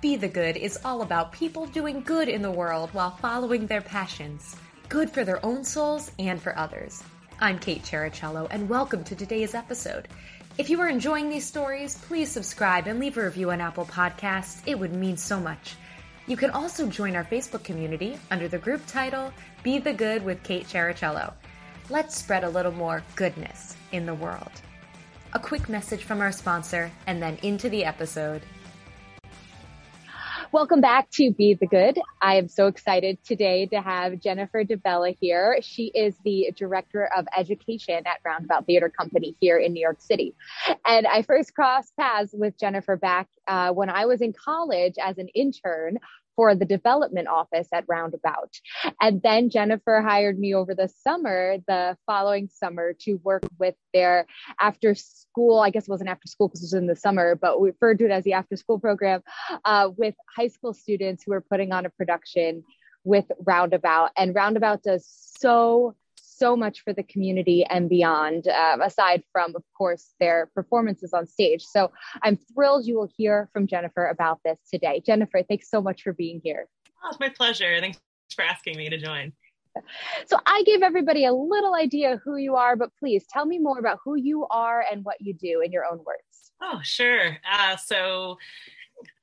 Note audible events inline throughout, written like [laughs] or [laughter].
Be the Good is all about people doing good in the world while following their passions. Good for their own souls and for others. I'm Kate Chericello, and welcome to today's episode. If you are enjoying these stories, please subscribe and leave a review on Apple Podcasts. It would mean so much. You can also join our Facebook community under the group title Be the Good with Kate Chericello. Let's spread a little more goodness in the world. A quick message from our sponsor, and then into the episode. Welcome back to Be the Good. I am so excited today to have Jennifer DiBella here. She is the Director of Education at Roundabout Theater Company here in New York City. And I first crossed paths with Jennifer back uh, when I was in college as an intern for the development office at Roundabout. And then Jennifer hired me over the summer, the following summer, to work with their after school, I guess it wasn't after school because it was in the summer, but we referred to it as the after school program uh, with high school students who were putting on a production with Roundabout. And Roundabout does so so much for the community and beyond, uh, aside from, of course, their performances on stage. So I'm thrilled you will hear from Jennifer about this today. Jennifer, thanks so much for being here. Oh, it's my pleasure. Thanks for asking me to join. So I gave everybody a little idea who you are, but please tell me more about who you are and what you do in your own words. Oh, sure. Uh, so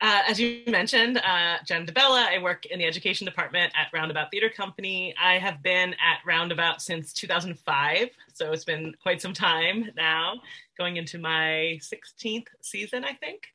uh, as you mentioned, uh, Jen DiBella, I work in the education department at Roundabout Theater Company. I have been at Roundabout since 2005, so it's been quite some time now, going into my 16th season, I think.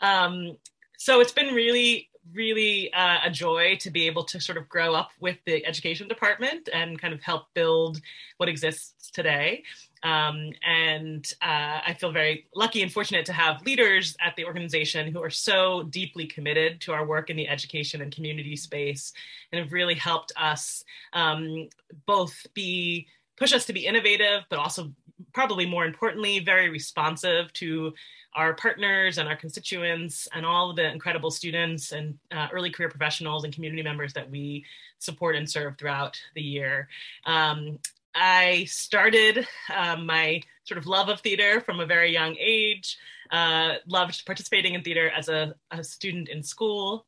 Um, so it's been really, really uh, a joy to be able to sort of grow up with the education department and kind of help build what exists today. Um, and uh, I feel very lucky and fortunate to have leaders at the organization who are so deeply committed to our work in the education and community space and have really helped us um, both be push us to be innovative, but also probably more importantly, very responsive to our partners and our constituents and all of the incredible students and uh, early career professionals and community members that we support and serve throughout the year. Um, I started um, my sort of love of theater from a very young age. Uh, loved participating in theater as a, a student in school.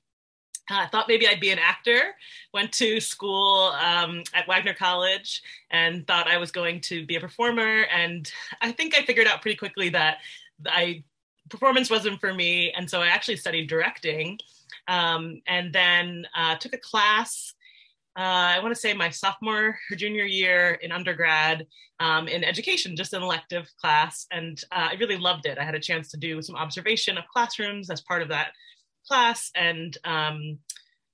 I uh, thought maybe I'd be an actor. Went to school um, at Wagner College and thought I was going to be a performer. And I think I figured out pretty quickly that I performance wasn't for me, and so I actually studied directing. Um, and then uh, took a class uh, I want to say my sophomore or junior year in undergrad um, in education, just an elective class. And uh, I really loved it. I had a chance to do some observation of classrooms as part of that class and um,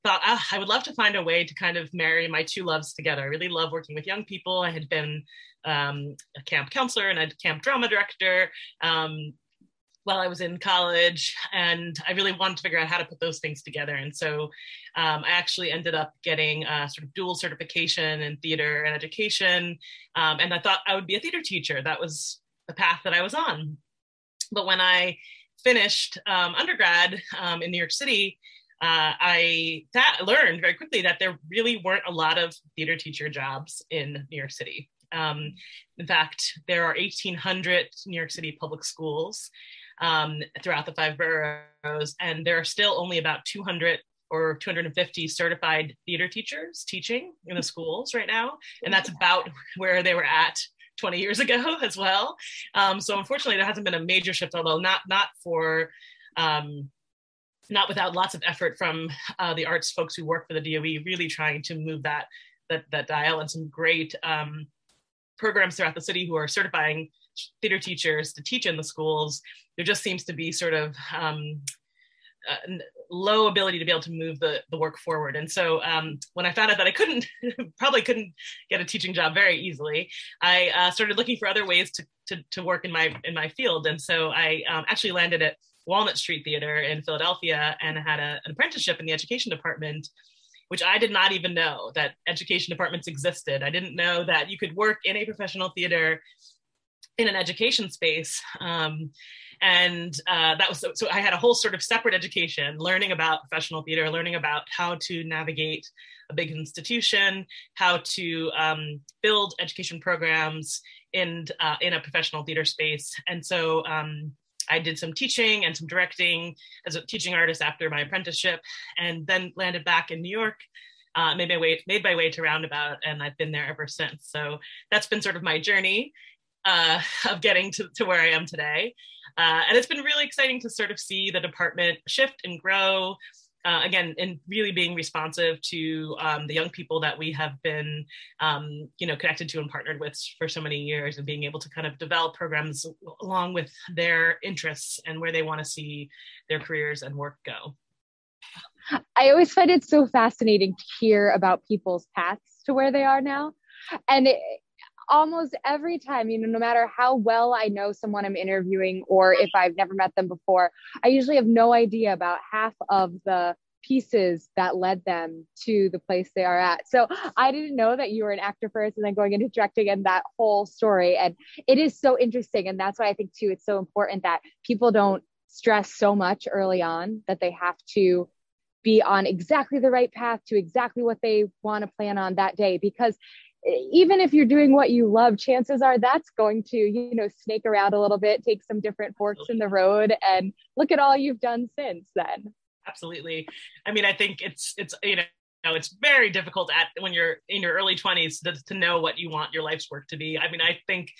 thought ah, I would love to find a way to kind of marry my two loves together. I really love working with young people. I had been um, a camp counselor and a camp drama director. Um, while I was in college, and I really wanted to figure out how to put those things together. And so um, I actually ended up getting a sort of dual certification in theater and education. Um, and I thought I would be a theater teacher. That was the path that I was on. But when I finished um, undergrad um, in New York City, uh, I that learned very quickly that there really weren't a lot of theater teacher jobs in New York City. Um, in fact, there are 1,800 New York City public schools, um, throughout the five boroughs. And there are still only about 200 or 250 certified theater teachers teaching in the schools right now. And that's about where they were at 20 years ago [laughs] as well. Um, so unfortunately, there hasn't been a major shift, although not not for um, not without lots of effort from uh, the arts folks who work for the DOE, really trying to move that that that dial and some great um, programs throughout the city who are certifying theater teachers to teach in the schools, there just seems to be sort of um, uh, low ability to be able to move the, the work forward. And so um, when I found out that I couldn't, [laughs] probably couldn't get a teaching job very easily, I uh, started looking for other ways to, to, to, work in my, in my field. And so I um, actually landed at Walnut Street Theater in Philadelphia and had a, an apprenticeship in the education department which I did not even know that education departments existed. I didn't know that you could work in a professional theater in an education space. Um, and uh, that was so, so, I had a whole sort of separate education, learning about professional theater, learning about how to navigate a big institution, how to um, build education programs in uh, in a professional theater space. And so um, I did some teaching and some directing as a teaching artist after my apprenticeship, and then landed back in New York. Uh, made my way made my way to Roundabout, and I've been there ever since. So that's been sort of my journey uh, [laughs] of getting to, to where I am today. Uh, and it's been really exciting to sort of see the department shift and grow. Uh, again, and really being responsive to um, the young people that we have been, um, you know, connected to and partnered with for so many years, and being able to kind of develop programs along with their interests and where they want to see their careers and work go. I always find it so fascinating to hear about people's paths to where they are now, and almost every time, you know, no matter how well I know someone I'm interviewing or if I've never met them before, I usually have no idea about half of the pieces that led them to the place they are at. So I didn't know that you were an actor first and then going into directing and that whole story. And it is so interesting. And that's why I think too, it's so important that people don't stress so much early on that they have to be on exactly the right path to exactly what they want to plan on that day because even if you're doing what you love, chances are that's going to, you know, snake around a little bit, take some different forks in the road, and look at all you've done since then. Absolutely. I mean, I think it's it's you know it's very difficult at when you're in your early 20s to, to know what you want your life's work to be. I mean, I think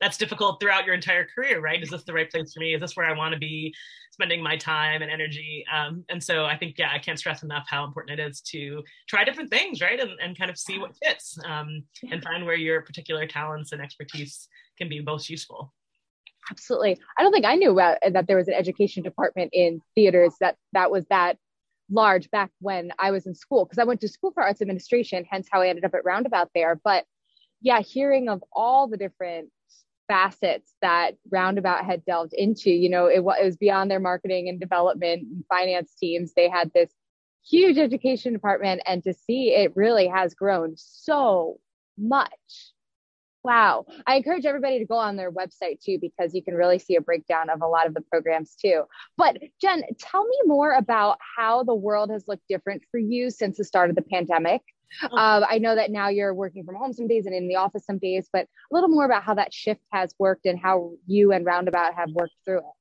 that's difficult throughout your entire career, right? Is this the right place for me? Is this where I want to be spending my time and energy? Um, and so I think, yeah, I can't stress enough how important it is to try different things, right? And, and kind of see what fits um, and find where your particular talents and expertise can be most useful. Absolutely. I don't think I knew about, that there was an education department in theaters that that was that large back when I was in school because I went to school for arts administration, hence how I ended up at Roundabout there. But yeah, hearing of all the different facets that Roundabout had delved into. You know, it, it was beyond their marketing and development and finance teams. They had this huge education department, and to see it really has grown so much. Wow. I encourage everybody to go on their website too, because you can really see a breakdown of a lot of the programs too. But Jen, tell me more about how the world has looked different for you since the start of the pandemic. Uh, I know that now you're working from home some days and in the office some days, but a little more about how that shift has worked and how you and Roundabout have worked through it.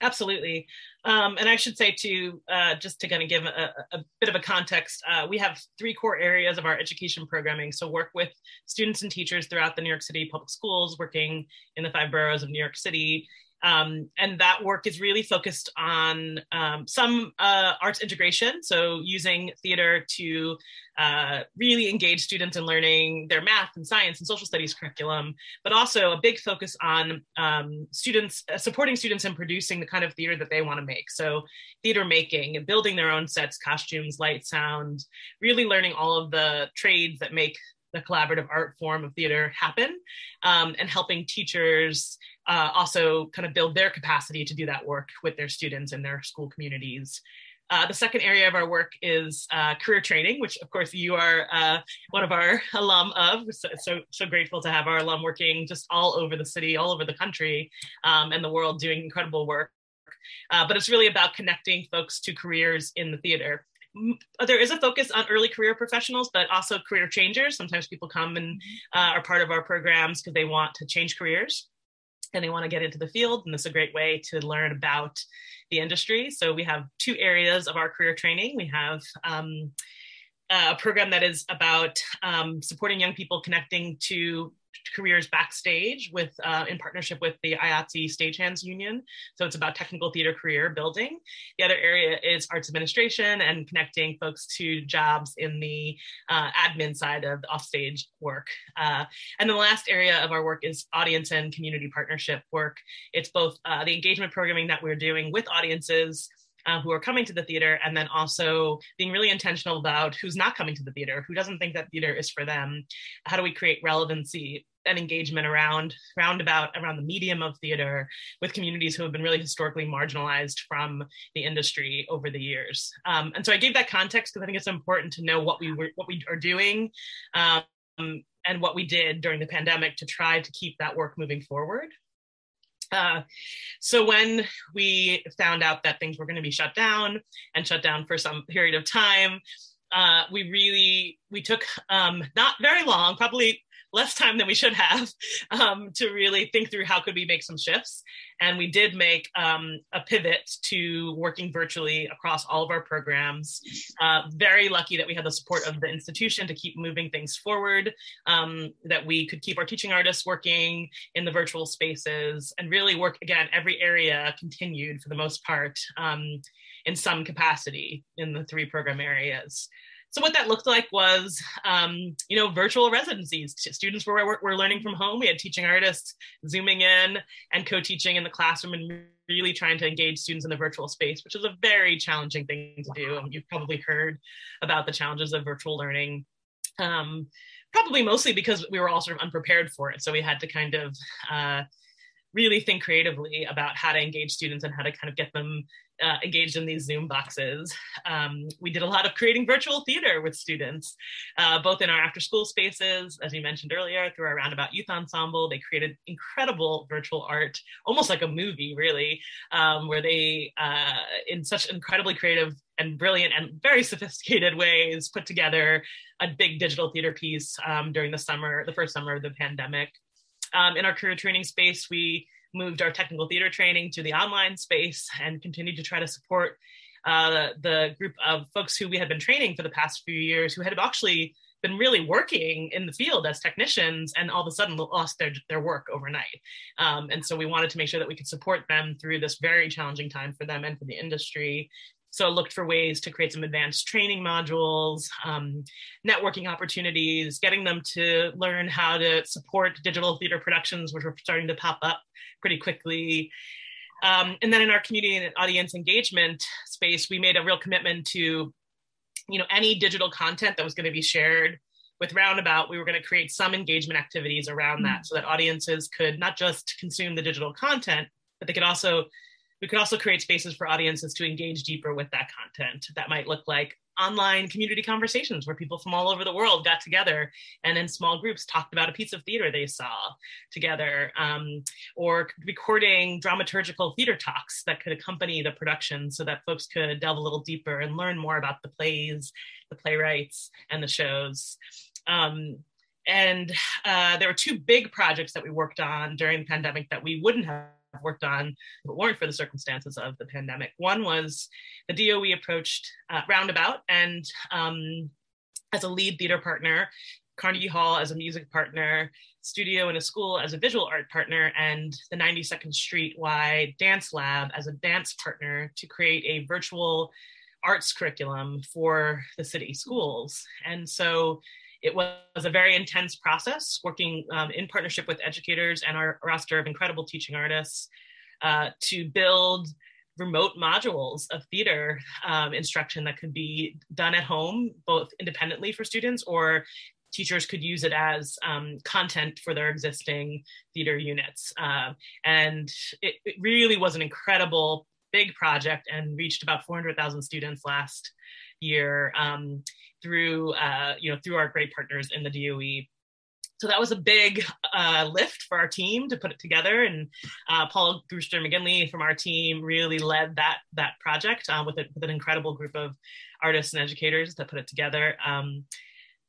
Absolutely. Um, and I should say, too, uh, just to kind of give a, a bit of a context, uh, we have three core areas of our education programming. So, work with students and teachers throughout the New York City public schools, working in the five boroughs of New York City, um, and that work is really focused on um, some uh, arts integration, so using theater to uh, really engage students in learning their math and science and social studies curriculum, but also a big focus on um, students uh, supporting students in producing the kind of theater that they want to make. So, theater making and building their own sets, costumes, light, sound, really learning all of the trades that make the collaborative art form of theater happen, um, and helping teachers uh, also kind of build their capacity to do that work with their students and their school communities. Uh, the second area of our work is uh, career training, which of course you are uh, one of our [laughs] alum of. So, so, so, grateful to have our alum working just all over the city, all over the country, um, and the world doing incredible work. Uh, but it's really about connecting folks to careers in the theater. There is a focus on early career professionals, but also career changers. Sometimes people come and uh, are part of our programs because they want to change careers and they want to get into the field. And this is a great way to learn about the industry. So we have two areas of our career training. We have um, a program that is about um, supporting young people connecting to careers backstage with uh, in partnership with the IATSE Stagehands Union. So it's about technical theater career building. The other area is arts administration and connecting folks to jobs in the uh, admin side of offstage work. Uh, and the last area of our work is audience and community partnership work. It's both uh, the engagement programming that we're doing with audiences uh, who are coming to the theater, and then also being really intentional about who's not coming to the theater, who doesn't think that theater is for them. How do we create relevancy and engagement around roundabout around the medium of theater with communities who have been really historically marginalized from the industry over the years. Um, and so I gave that context because I think it's important to know what we were what we are doing. Um, and what we did during the pandemic to try to keep that work moving forward. Uh, so when we found out that things were going to be shut down and shut down for some period of time, uh, we really we took um, not very long, probably less time than we should have um, to really think through how could we make some shifts. And we did make um, a pivot to working virtually across all of our programs. Uh, very lucky that we had the support of the institution to keep moving things forward um, that we could keep our teaching artists working in the virtual spaces and really work again every area continued for the most part um, in some capacity in the three program areas so what that looked like was, um, you know, virtual residencies. Students were, were learning from home. We had teaching artists zooming in and co-teaching in the classroom and really trying to engage students in the virtual space, which is a very challenging thing to do. And you've probably heard about the challenges of virtual learning. Um, probably mostly because we were all sort of unprepared for it. So we had to kind of uh, really think creatively about how to engage students and how to kind of get them uh, engaged in these Zoom boxes. Um, we did a lot of creating virtual theater with students, uh, both in our after school spaces, as you mentioned earlier, through our Roundabout Youth Ensemble. They created incredible virtual art, almost like a movie, really, um, where they, uh, in such incredibly creative and brilliant and very sophisticated ways, put together a big digital theater piece um, during the summer, the first summer of the pandemic. Um, in our career training space, we moved our technical theater training to the online space and continued to try to support uh, the group of folks who we had been training for the past few years who had actually been really working in the field as technicians and all of a sudden lost their, their work overnight. Um, and so we wanted to make sure that we could support them through this very challenging time for them and for the industry. So I looked for ways to create some advanced training modules, um, networking opportunities, getting them to learn how to support digital theater productions, which were starting to pop up pretty quickly. Um, and then in our community and audience engagement space, we made a real commitment to, you know, any digital content that was going to be shared with Roundabout, we were going to create some engagement activities around that mm-hmm. so that audiences could not just consume the digital content, but they could also we could also create spaces for audiences to engage deeper with that content. That might look like online community conversations where people from all over the world got together and in small groups talked about a piece of theater they saw together, um, or recording dramaturgical theater talks that could accompany the production so that folks could delve a little deeper and learn more about the plays, the playwrights, and the shows. Um, and uh, there were two big projects that we worked on during the pandemic that we wouldn't have worked on it weren't for the circumstances of the pandemic. One was the DOE approached uh, Roundabout and um, as a lead theater partner, Carnegie Hall as a music partner, Studio in a School as a visual art partner, and the 92nd Street Y Dance Lab as a dance partner to create a virtual arts curriculum for the city schools. And so it was a very intense process working um, in partnership with educators and our roster of incredible teaching artists uh, to build remote modules of theater um, instruction that could be done at home, both independently for students or teachers could use it as um, content for their existing theater units. Uh, and it, it, really was an incredible big project and reached about 400,000 students last year. Um, through uh, you know through our great partners in the DOE. So that was a big uh, lift for our team to put it together, and uh, Paul Brewster McGinley from our team really led that that project uh, with, a, with an incredible group of artists and educators that put it together. Um,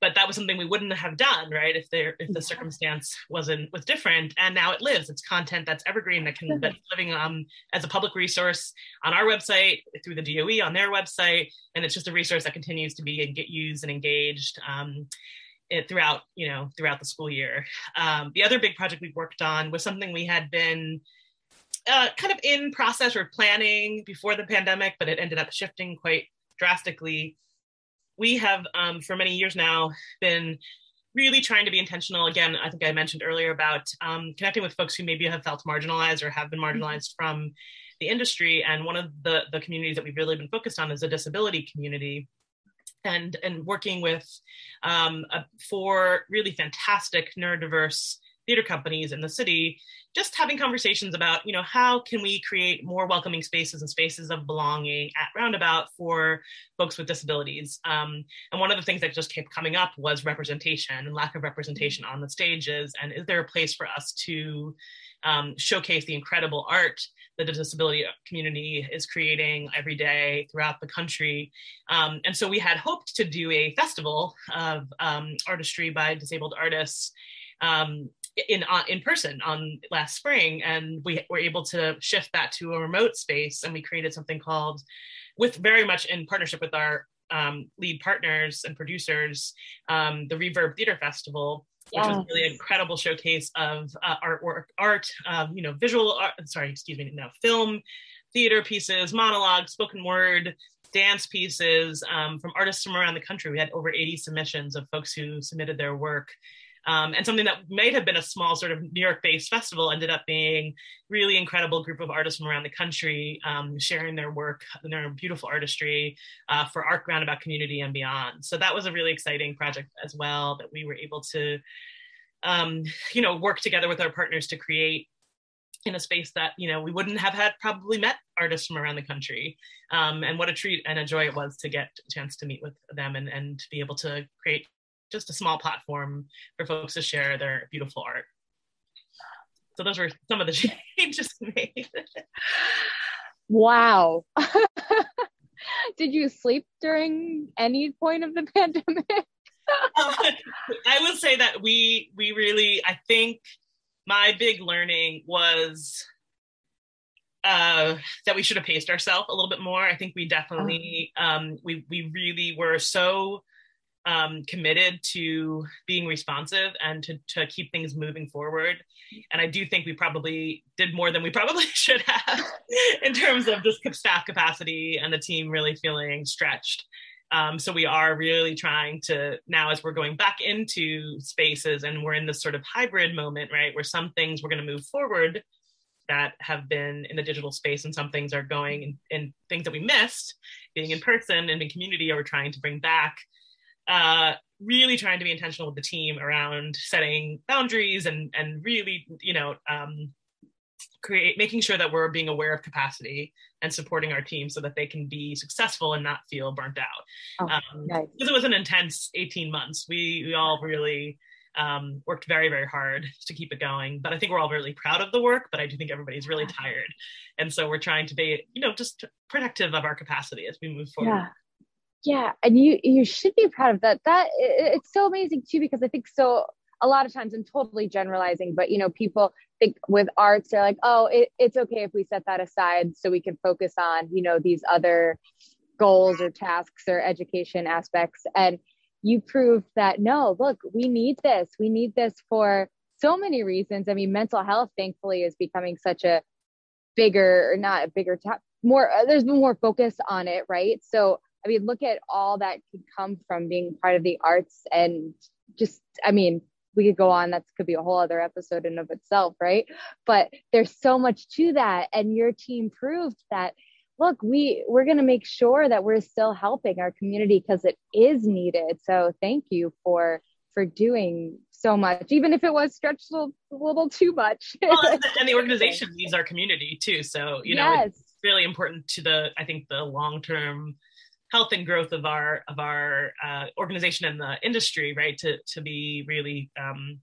but that was something we wouldn't have done right if there if the circumstance wasn't was different. And now it lives. It's content that's evergreen that can that's [laughs] living um, as a public resource on our website through the doe on their website. And it's just a resource that continues to be and get used and engaged um, it, throughout you know throughout the school year. Um, the other big project we worked on was something we had been uh, kind of in process or planning before the pandemic but it ended up shifting quite drastically we have um, for many years now been really trying to be intentional. Again i think i mentioned earlier about um, connecting with folks who maybe have felt marginalized or have been mm-hmm. marginalized from the industry. And one of the, the communities that we've really been focused on is the disability community. And and working with um, a, four really fantastic neurodiverse theater companies in the city just having conversations about you know how can we create more welcoming spaces and spaces of belonging at roundabout for folks with disabilities um, and one of the things that just kept coming up was representation and lack of representation on the stages and is there a place for us to um, showcase the incredible art that the disability community is creating every day throughout the country. Um, and so we had hoped to do a festival of um, artistry by disabled artists um, in uh, in person on last spring, and we were able to shift that to a remote space, and we created something called, with very much in partnership with our um, lead partners and producers, um, the Reverb Theater Festival, which yes. was really an incredible showcase of uh, artwork, art, um, you know, visual art, sorry, excuse me, no, film, theater pieces, monologues, spoken word, dance pieces um, from artists from around the country. We had over 80 submissions of folks who submitted their work. Um, and something that might have been a small sort of New York based festival ended up being really incredible group of artists from around the country um, sharing their work and their beautiful artistry uh, for Art Roundabout community and beyond. So that was a really exciting project as well that we were able to, um, you know, work together with our partners to create in a space that you know we wouldn't have had probably met artists from around the country um, and what a treat and a joy it was to get a chance to meet with them and, and to be able to create just a small platform for folks to share their beautiful art so those were some of the [laughs] changes made wow [laughs] did you sleep during any point of the [laughs] pandemic i would say that we we really i think my big learning was uh, that we should have paced ourselves a little bit more. I think we definitely oh. um, we we really were so um, committed to being responsive and to to keep things moving forward. And I do think we probably did more than we probably [laughs] should have in terms of just staff capacity and the team really feeling stretched. Um, so we are really trying to now, as we're going back into spaces and we're in this sort of hybrid moment, right, where some things we're going to move forward that have been in the digital space and some things are going and, in things that we missed being in person and in community we're trying to bring back uh, really trying to be intentional with the team around setting boundaries and and really you know um, create making sure that we're being aware of capacity and supporting our team so that they can be successful and not feel burnt out. Oh, um, nice. because it was an intense 18 months. We we all really um, worked very very hard to keep it going but i think we're all really proud of the work but i do think everybody's really tired. And so we're trying to be you know just protective of our capacity as we move forward. Yeah yeah and you you should be proud of that. That it's so amazing too because i think so a lot of times i'm totally generalizing but you know people think with arts they're like oh it, it's okay if we set that aside so we can focus on you know these other goals or tasks or education aspects. And you proved that no look we need this. We need this for so many reasons. I mean mental health thankfully is becoming such a bigger or not a bigger top more uh, there's been more focus on it right? So i mean look at all that could come from being part of the arts and just i mean we could go on that could be a whole other episode in of itself right? But there's so much to that and your team proved that look we we're going to make sure that we're still helping our community because it is needed. So thank you for for doing so much even if it was stretched a little, a little too much. Well, and the [laughs] organization needs our community too. So you know yes. it's really important to the i think the long term health and growth of our of our uh, organization and the industry, right? To to be really um,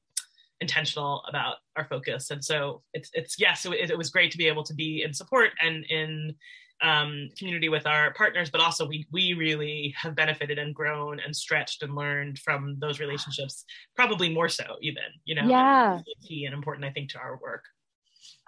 intentional about our focus. And so it's it's yes, it, it, was great to be able to be in support and in um, community with our partners, but also we we really have benefited and grown and stretched and learned from those relationships. Probably more so, even you know. Yeah. Key and important, I think, to our work.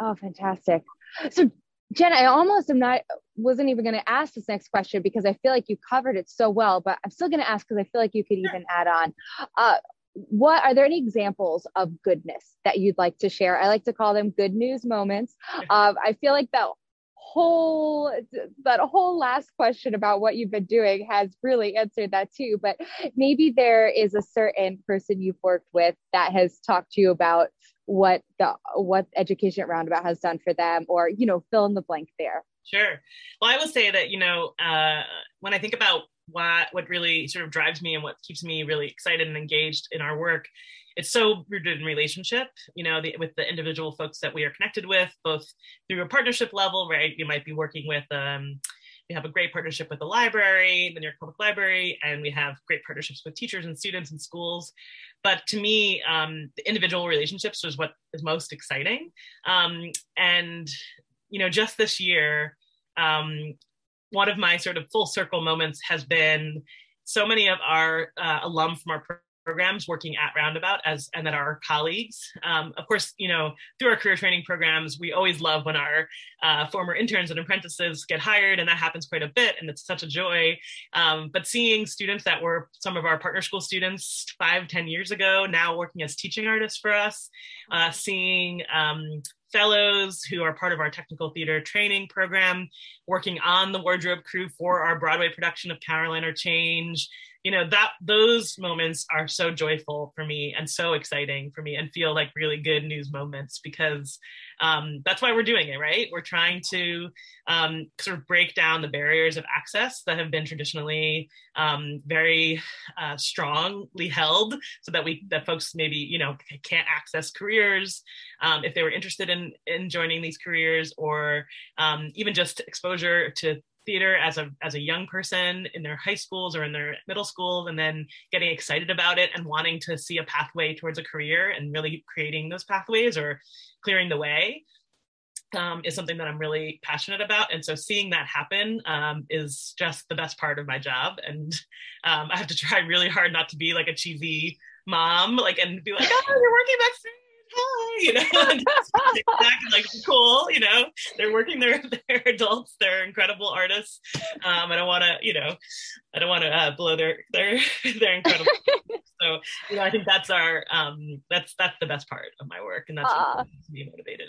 Oh, fantastic. So Jen, I almost am not wasn't even going to ask this next question because I feel like you covered it so well, but I'm still going to ask because I feel like you could even add on. Uh, what are there any examples of goodness that you'd like to share? I like to call them good news moments. Uh, I feel like that whole that whole last question about what you've been doing has really answered that too. But maybe there is a certain person you've worked with that has talked to you about what the what education at roundabout has done for them or you know fill in the blank there. Sure. Well i will say that you know uh, when i think about what what really sort of drives me and what keeps me really excited and engaged in our work it's so rooted in relationship you know the, with the individual folks that we are connected with both through a partnership level right? You might be working with um, we have a great partnership with the library, the New York Public Library, and we have great partnerships with teachers and students and schools. But to me, um, the individual relationships was what is most exciting. Um, and, you know, just this year, um, one of my sort of full circle moments has been so many of our uh, alum from our programs working at Roundabout as and that our colleagues. Um, of course, you know, through our career training programs, we always love when our uh, former interns and apprentices get hired, and that happens quite a bit, and it's such a joy. Um, but seeing students that were some of our partner school students five, ten years ago now working as teaching artists for us, uh, seeing um, fellows who are part of our technical theater training program, working on the wardrobe crew for our Broadway production of Caroline or Change, you know that those moments are so joyful for me and so exciting for me and feel like really good news moments because um, that's why we're doing it right? We're trying to um, sort of break down the barriers of access that have been traditionally um, very uh, strongly held so that we that folks maybe you know can't access careers um, if they were interested in in joining these careers or um, even just exposure to theater as a as a young person in their high schools or in their middle schools and then getting excited about it and wanting to see a pathway towards a career and really creating those pathways or clearing the way um, is something that I'm really passionate about. And so seeing that happen um, is just the best part of my job. And um, I have to try really hard not to be like a cheesy mom, like, and be like, oh, you're working backstage hi, [laughs] you know, like cool, you know, they're working, they're [laughs] they're adults, they're incredible artists. Um, I don't want to, you know, I don't want to uh, blow their their [laughs] their incredible. so you know, I think that's our um, that's that's the best part of my work, and that's uh, what makes me motivated.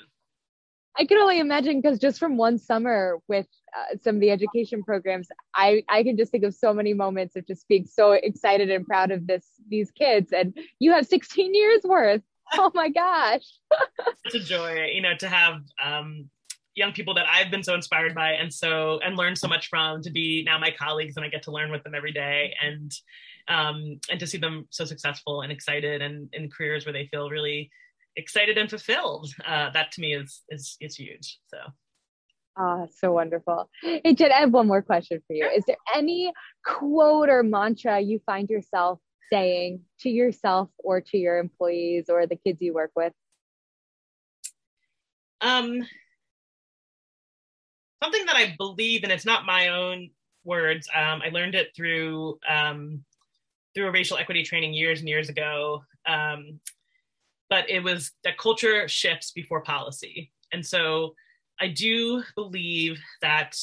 I can only imagine because just from one summer with uh, some of the education programs, I I can just think of so many moments of just being so excited and proud of this these kids. And you have 16 years worth. [laughs] oh my gosh. [laughs] Such a joy, you know, to have um, young people that I've been so inspired by and so and learned so much from to be now my colleagues and I get to learn with them every day and um, and to see them so successful and excited and in careers where they feel really excited and fulfilled. Uh, that to me is is is huge. So. Oh, so wonderful. Hey, Jen, I have one more question for you. Is there any quote or mantra you find yourself saying to yourself or to your employees or the kids you work with? Um, something that I believe, and it's not my own words. Um, I learned it through um, through a racial equity training years and years ago. Um, but it was that culture shifts before policy, and so I do believe that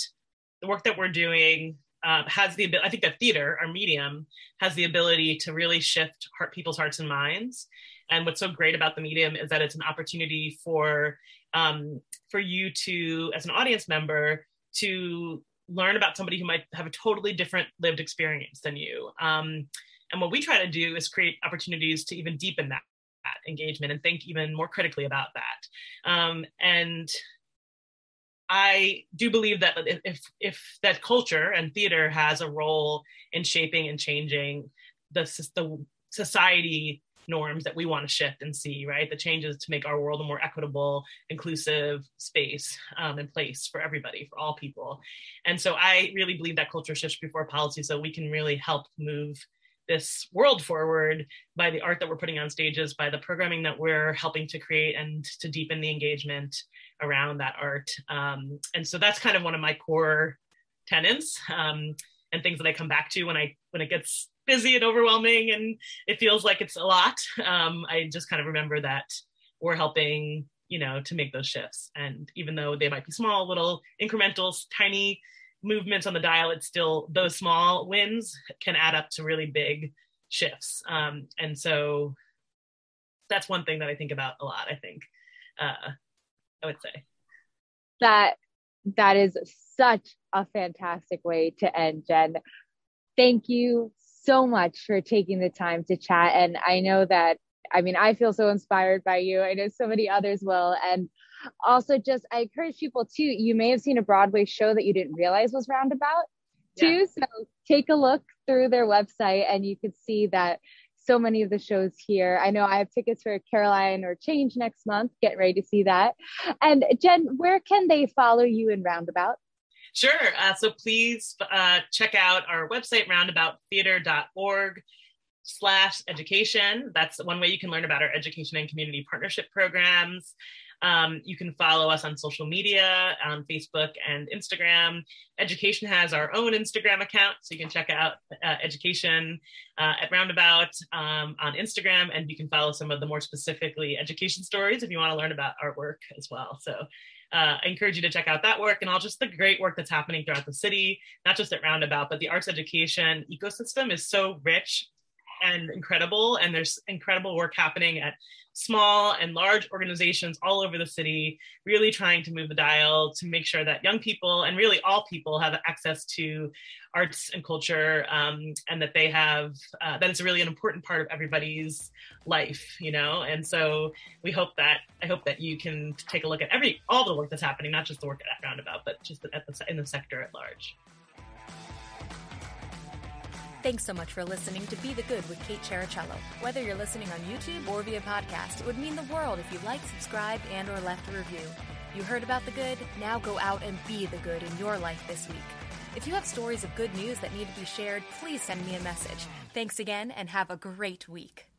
the work that we're doing uh, has the ability, I think that theater, our medium, has the ability to really shift heart, people's hearts and minds. And what's so great about the medium is that it's an opportunity for um, for you to, as an audience member, to learn about somebody who might have a totally different lived experience than you. Um, and what we try to do is create opportunities to even deepen that, that engagement and think even more critically about that. Um, and I do believe that if if that culture and theater has a role in shaping and changing the the society norms that we want to shift and see, right? The changes to make our world a more equitable, inclusive space um, and place for everybody, for all people. And so I really believe that culture shifts before policy, so we can really help move this world forward by the art that we're putting on stages, by the programming that we're helping to create and to deepen the engagement around that art. Um, and so that's kind of one of my core tenants um, and things that I come back to when I when it gets busy and overwhelming and it feels like it's a lot. Um, I just kind of remember that we're helping you know to make those shifts and even though they might be small little incremental tiny movements on the dial, it's still those small wins can add up to really big shifts. Um, and so that's one thing that I think about a lot. I think uh, I would say that that is such a fantastic way to end, Jen. Thank you so much for taking the time to chat. And I know that I mean, I feel so inspired by you. I know so many others will. And also just I encourage people too, you may have seen a Broadway show that you didn't realize was roundabout too. So take a look through their website and you could see that so many of the shows here. I know I have tickets for Caroline or Change next month. Get ready to see that. And Jen, where can they follow you in Roundabout? Sure. Uh, so please uh, check out our website, roundabouttheater.org slash education. That's one way you can learn about our education and community partnership programs. Um, you can follow us on social media on Facebook and Instagram. Education has our own Instagram account, so you can check out uh, Education uh, at Roundabout um, on Instagram, and you can follow some of the more specifically education stories if you want to learn about our work as well. So uh, I encourage you to check out that work and all just the great work that's happening throughout the city, not just at Roundabout, but the arts education ecosystem is so rich and incredible. And there's incredible work happening at small and large organizations all over the city, really trying to move the dial to make sure that young people and really all people have access to arts and culture um, and that they have uh, that it's really an important part of everybody's life you know and so we hope that i hope that you can take a look at every all the work that's happening not just the work at roundabout but just at the in the sector at large Thanks so much for listening to Be the Good with Kate Chericello. Whether you're listening on YouTube or via podcast, it would mean the world if you liked, subscribed, and or left a review. You heard about the good? Now go out and be the good in your life this week. If you have stories of good news that need to be shared, please send me a message. Thanks again and have a great week.